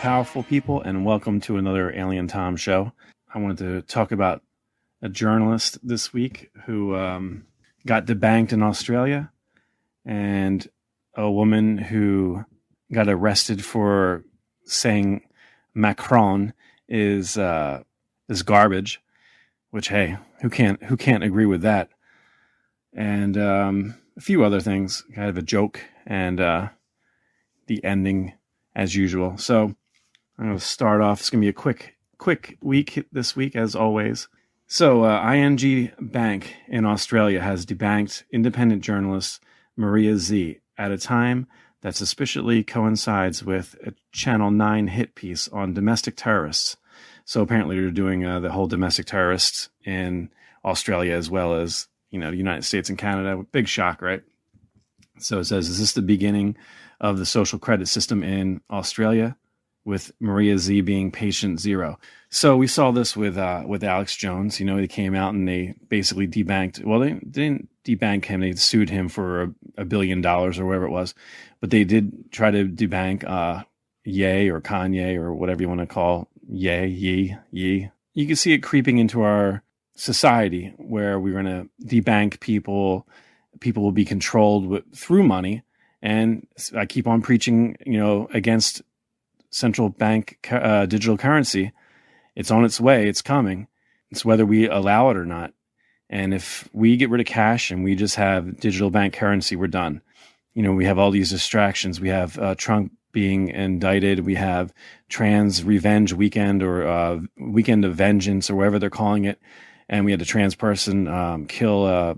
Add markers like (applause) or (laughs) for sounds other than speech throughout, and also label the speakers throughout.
Speaker 1: Powerful people, and welcome to another Alien Tom show. I wanted to talk about a journalist this week who um, got debanked in Australia and a woman who got arrested for saying Macron is uh, is garbage. Which hey, who can't who can't agree with that? And um, a few other things, kind of a joke, and uh, the ending as usual. So I'm going to start off. It's going to be a quick quick week this week as always. So uh, ING Bank in Australia has debanked independent journalist Maria Zeee at a time that suspiciously coincides with a Channel 9 hit piece on domestic terrorists. So apparently they're doing uh, the whole domestic terrorists in Australia as well as, you know, the United States and Canada. Big shock, right? So it says, is this the beginning of the social credit system in Australia? With Maria Zeee being patient zero. So we saw this with uh, with Alex Jones. You know, they came out and they basically debanked. Well, they didn't debank him. They sued him for a, a billion dollars or whatever it was, but they did try to debank uh, Ye or Kanye or whatever you want to call Ye, Ye, Ye. You can see it creeping into our society where we're going to debank people. People will be controlled with, through money. And I keep on preaching, you know, against central bank uh, digital currency. It's on its way. It's coming. It's whether we allow it or not. And if we get rid of cash and we just have digital bank currency, we're done. You know, we have all these distractions. We have uh, Trump being indicted. We have trans revenge weekend or uh, weekend of vengeance or whatever they're calling it. And we had a trans person um, kill uh,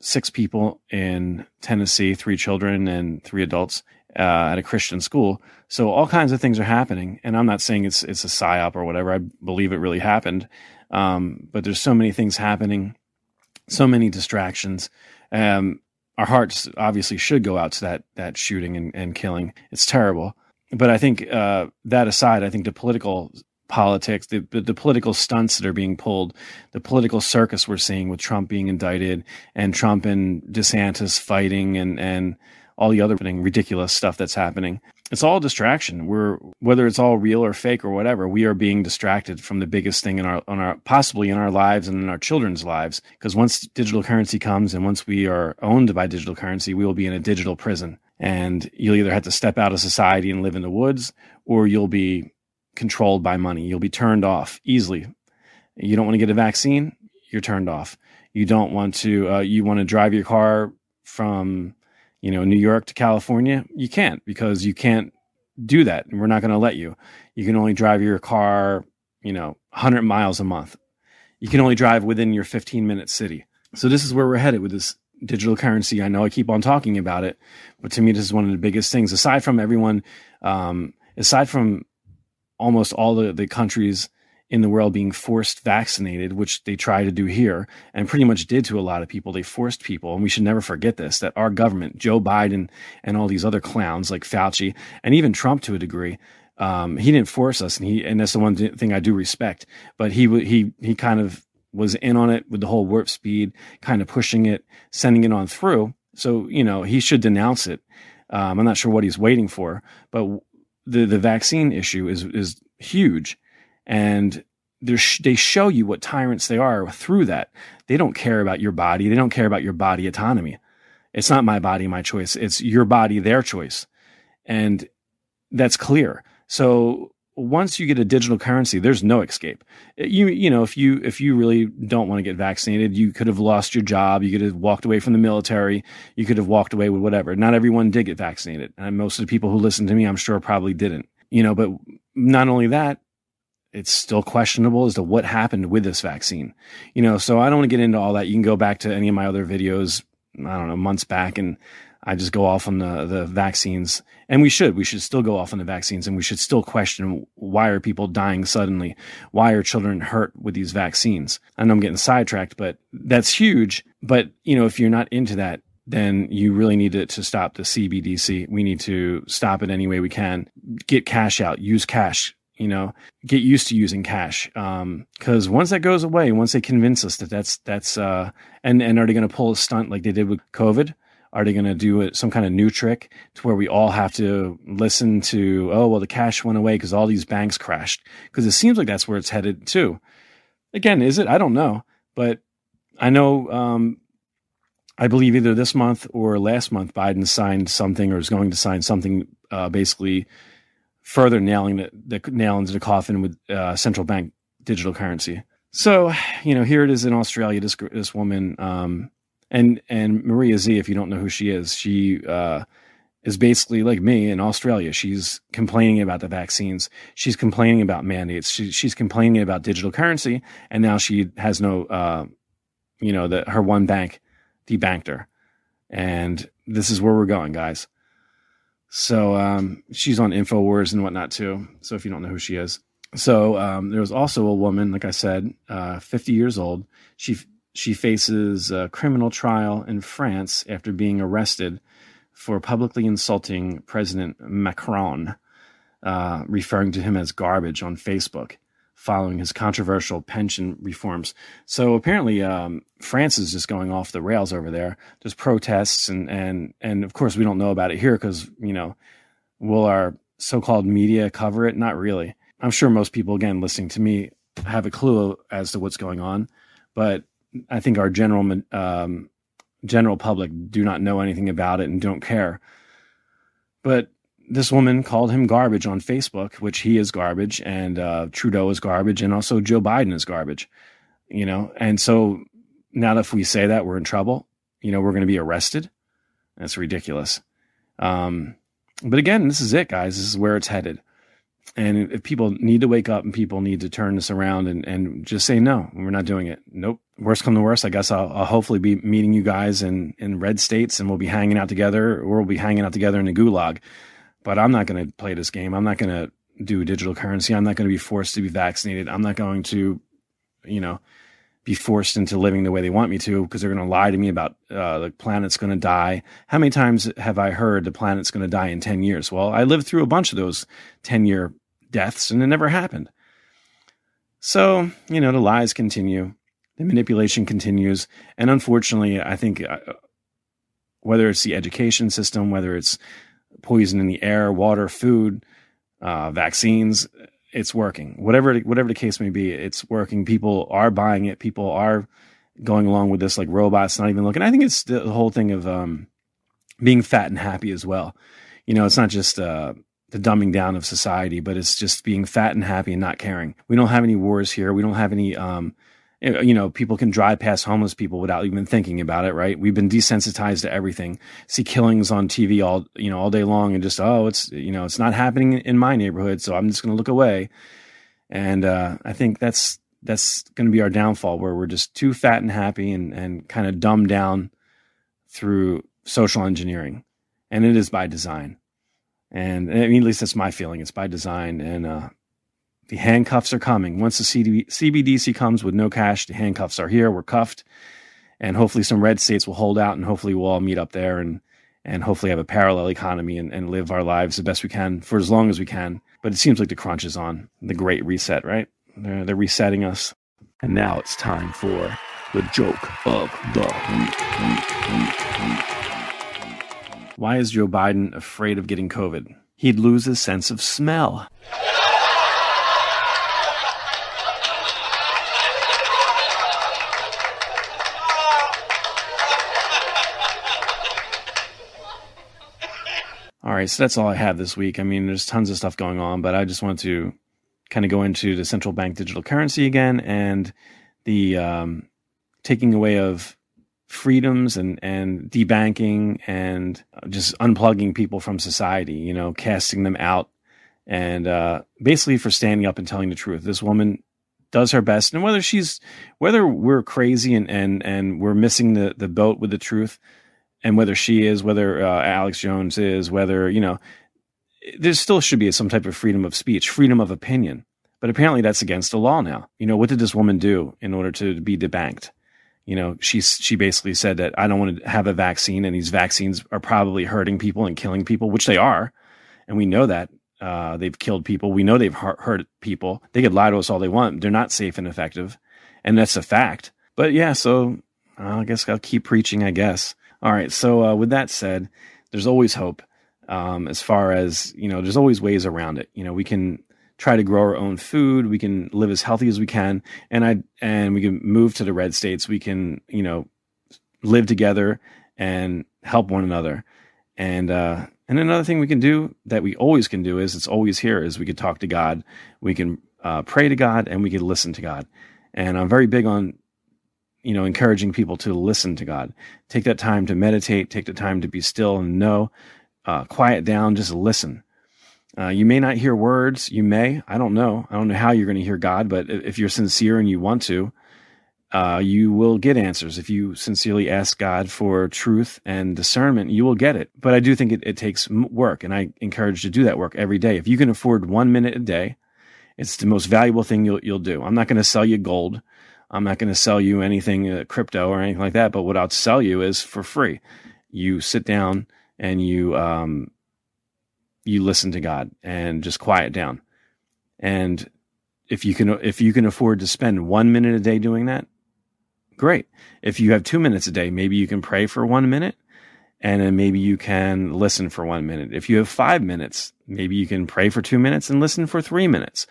Speaker 1: six people in Tennessee, three children and three adults uh, at a Christian school. So all kinds of things are happening. And I'm not saying it's it's a psyop or whatever. I believe it really happened. Um, but there's so many things happening so many distractions. Um, our hearts obviously should go out to that that shooting and, and killing. It's terrible. But I think uh, that aside, I think the political politics, the, the, the political stunts that are being pulled, the political circus we're seeing with Trump being indicted and Trump and DeSantis fighting and and all the other ridiculous stuff that's happening it's all distraction. We're whether it's all real or fake or whatever, we are being distracted from the biggest thing in our on our possibly in our lives and in our children's lives. Because once digital currency comes and once we are owned by digital currency, we will be in a digital prison. And you'll either have to step out of society and live in the woods, or you'll be controlled by money. You'll be turned off easily. You don't want to get a vaccine, you're turned off. You don't want to uh, you want to drive your car from you know, New York to California, you can't because you can't do that. And we're not going to let you. You can only drive your car, you know, 100 miles a month. You can only drive within your 15 minute city. So this is where we're headed with this digital currency. I know I keep on talking about it, but to me, this is one of the biggest things. Aside from everyone, um, aside from almost all the, the countries in the world being forced vaccinated, which they try to do here and pretty much did to a lot of people. They forced people, and we should never forget this that our government, Joe Biden, and all these other clowns like Fauci, and even Trump to a degree, um, he didn't force us, and he and that's the one thing I do respect. But he he he kind of was in on it with the whole warp speed, kind of pushing it, sending it on through. So you know he should denounce it. Um, I'm not sure what he's waiting for, but the the vaccine issue is is huge and they show you what tyrants they are through that. They don't care about your body. They don't care about your body autonomy. It's not my body, my choice. It's your body, their choice. And that's clear. So once you get a digital currency, there's no escape. You you know if you if you really don't want to get vaccinated, you could have lost your job. You could have walked away from the military. You could have walked away with whatever. Not everyone did get vaccinated, and most of the people who listen to me, I'm sure, probably didn't. You know, but not only that, it's still questionable as to what happened with this vaccine. You know, so I don't want to get into all that. You can go back to any of my other videos, I don't know, months back and I just go off on the, the vaccines. And we should. We should still go off on the vaccines and we should still question why are people dying suddenly? Why are children hurt with these vaccines? I know I'm getting sidetracked, but that's huge. But, you know, if you're not into that, then you really need to, to stop the CBDC. We need to stop it any way we can. Get cash out, use cash, you know, get used to using cash. Um, cause once that goes away, once they convince us that that's, that's, uh, and, and are they going to pull a stunt like they did with COVID? Are they going to do it, some kind of new trick to where we all have to listen to, oh, well, the cash went away because all these banks crashed? Because it seems like that's where it's headed too. Again, is it? I don't know. But I know, um, I believe either this month or last month, Biden signed something or is going to sign something uh, basically further nailing the, the nail into the coffin with uh, central bank digital currency. So, you know, here it is in Australia. This this woman, um, and and Maria Zeee, if you don't know who she is, she uh, is basically like me in Australia. She's complaining about the vaccines. She's complaining about mandates. She, she's complaining about digital currency, and now she has no, uh, you know, that her one bank debanked her, and this is where we're going, guys. So um, she's on Infowars and whatnot too. So if you don't know who she is, so um, there was also a woman, like I said, uh, 50 years old. She she faces a criminal trial in France after being arrested for publicly insulting President Macron, uh, referring to him as garbage on Facebook following his controversial pension reforms. So apparently, um, France is just going off the rails over there. There's protests, and and and of course, we don't know about it here because you know, will our so-called media cover it? Not really. I'm sure most people, again, listening to me, have a clue as to what's going on, but I think our general um, general public do not know anything about it and don't care. But this woman called him garbage on Facebook, which he is garbage, and uh, Trudeau is garbage, and also Joe Biden is garbage. You know, and so now that if we say that, we're in trouble. You know, we're going to be arrested. That's ridiculous. Um, but again, this is it, guys. This is where it's headed. And if people need to wake up and people need to turn this around and, and just say, no, we're not doing it. Nope. Worst come to worst, I guess I'll, I'll hopefully be meeting you guys in, in red states and we'll be hanging out together or we'll be hanging out together in the gulag. But I'm not going to play this game. I'm not going to do digital currency. I'm not going to be forced to be vaccinated. I'm not going to, you know, be forced into living the way they want me to because they're going to lie to me about uh, the planet's going to die. How many times have I heard the planet's going to die in 10 years? Well, I lived through a bunch of those 10 year deaths and it never happened. So, you know, the lies continue, the manipulation continues. And unfortunately, I think uh, whether it's the education system, whether it's poison in the air, water, food, uh, vaccines, it's working. Whatever whatever the case may be, it's working. People are buying it. People are going along with this like robots, not even looking. I think it's the whole thing of um, being fat and happy as well. You know, it's not just uh, the dumbing down of society, but it's just being fat and happy and not caring. We don't have any wars here. We don't have any, um, you know, people can drive past homeless people without even thinking about it, right? We've been desensitized to everything. See killings on TV all, you know, all day long and just, oh, it's, you know, it's not happening in my neighborhood. So I'm just going to look away. And, uh, I think that's, that's going to be our downfall where we're just too fat and happy and, and kind of dumbed down through social engineering. And it is by design. And I mean, at least that's my feeling. It's by design. And uh, the handcuffs are coming. Once the CBDC comes with no cash, the handcuffs are here. We're cuffed. And hopefully some red states will hold out and hopefully we'll all meet up there and, and hopefully have a parallel economy and, and live our lives the best we can for as long as we can. But it seems like the crunch is on. The great reset, right? They're, they're resetting us.
Speaker 2: And now it's time for the joke of the week.
Speaker 1: Why is Joe Biden afraid of getting COVID? He'd lose his sense of smell. Right, so that's all I have this week. I mean, there's tons of stuff going on, but I just want to kind of go into the central bank digital currency again and the um, taking away of freedoms and and debanking and just unplugging people from society you know casting them out and uh, basically for standing up and telling the truth this woman does her best and whether she's whether we're crazy and and and we're missing the the boat with the truth and whether she is whether uh, alex jones is whether you know there still should be some type of freedom of speech freedom of opinion but apparently that's against the law now you know what did this woman do in order to be debanked you know, she she basically said that I don't want to have a vaccine, and these vaccines are probably hurting people and killing people, which they are, and we know that uh, they've killed people. We know they've hurt people. They could lie to us all they want. They're not safe and effective, and that's a fact. But yeah, so I guess I'll keep preaching. I guess All right. So uh, with that said, there's always hope. Um, as far as you know, there's always ways around it. You know, we can try to grow our own food. We can live as healthy as we can, and I and we can move to the red states. We can you know live together and help one another. And uh, and another thing we can do that we always can do is it's always here is we could talk to God, we can uh, pray to God, and we can listen to God. And I'm very big on you know encouraging people to listen to God. Take that time to meditate. Take the time to be still and know. Uh, quiet down. Just listen. Uh, you may not hear words. You may. I don't know. I don't know how you're going to hear God, but if you're sincere and you want to, uh, you will get answers. If you sincerely ask God for truth and discernment, you will get it. But I do think it, it takes work, and I encourage you to do that work every day. If you can afford one minute a day, it's the most valuable thing you'll, you'll do. I'm not going to sell you gold. I'm not going to sell you anything uh, crypto or anything like that. But what I'll sell you is for free. You sit down and you um, you listen to God and just quiet down. And if you can if you can afford to spend one minute a day doing that, great. If you have two minutes a day, maybe you can pray for one minute and then maybe you can listen for one minute. If you have five minutes, maybe you can pray for two minutes and listen for three minutes.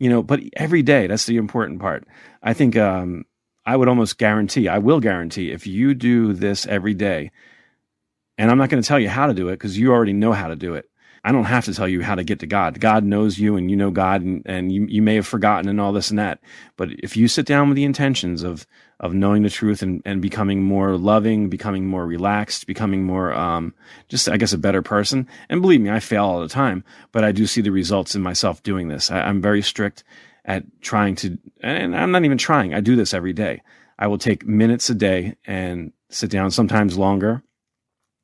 Speaker 1: You know, but every day, that's the important part. I think um, I would almost guarantee, I will guarantee, if you do this every day, and I'm not going to tell you how to do it because you already know how to do it. I don't have to tell you how to get to God. God knows you and you know God and, and you, you may have forgotten and all this and that. But if you sit down with the intentions of, of knowing the truth and, and becoming more loving, becoming more relaxed, becoming more, um, just, I guess, a better person. And believe me, I fail all the time, but I do see the results in myself doing this. I, I'm very strict at trying to, and I'm not even trying. I do this every day. I will take minutes a day and sit down, sometimes longer.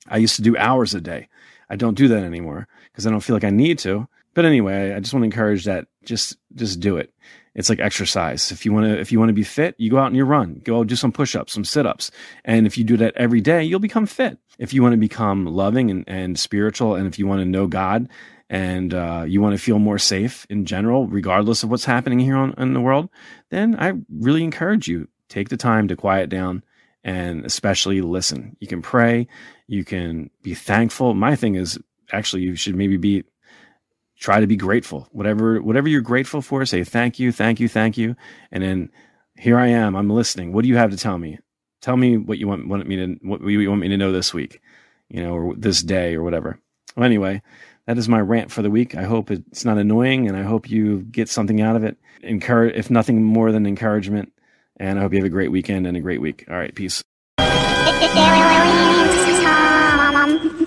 Speaker 1: I used to do hours a day. I don't do that anymore because I don't feel like I need to. But anyway, I just want to encourage that just just do it. It's like exercise. If you want to if you want to be fit, you go out and you run. Go do some push-ups, some sit-ups. And if you do that every day, you'll become fit. If you want to become loving and, and spiritual and if you want to know God and uh, you want to feel more safe in general, regardless of what's happening here on, in the world, then I really encourage you take the time to quiet down and especially listen. You can pray, you can be thankful. My thing is actually you should maybe be try to be grateful. Whatever whatever you're grateful for, say thank you, thank you, thank you, and then here I am. I'm listening. What do you have to tell me? Tell me what you want, want me to what you want me to know this week, you know, or this day or whatever. Well, anyway, that is my rant for the week. I hope it's not annoying, and I hope you get something out of it. Encourage, if nothing more than encouragement. And I hope you have a great weekend and a great week. All right, peace. (laughs)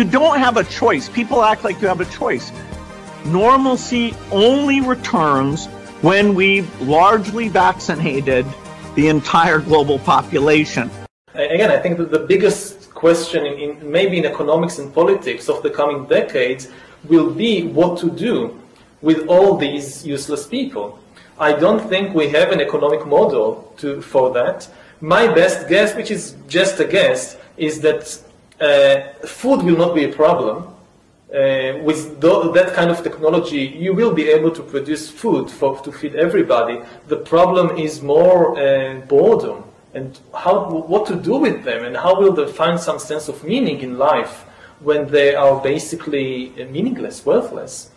Speaker 3: You don't have a choice. People act like you have a choice. Normalcy only returns when we've largely vaccinated the entire global population.
Speaker 4: Again, I think that the biggest question, in, maybe in economics and politics of the coming decades, will be what to do with all these useless people. I don't think we have an economic model to, for that. My best guess, which is just a guess, is that food will not be a problem. Uh, with th- that kind of technology, you will be able to produce food for, to feed everybody. The problem is more uh, boredom and how, what to do with them and how will they find some sense of meaning in life when they are basically meaningless, worthless.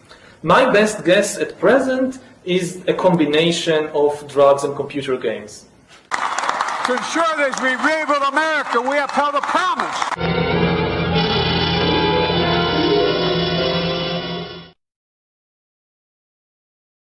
Speaker 4: My best guess at present is a combination of drugs and computer games.
Speaker 5: To ensure we rebuild America, we upheld a promise.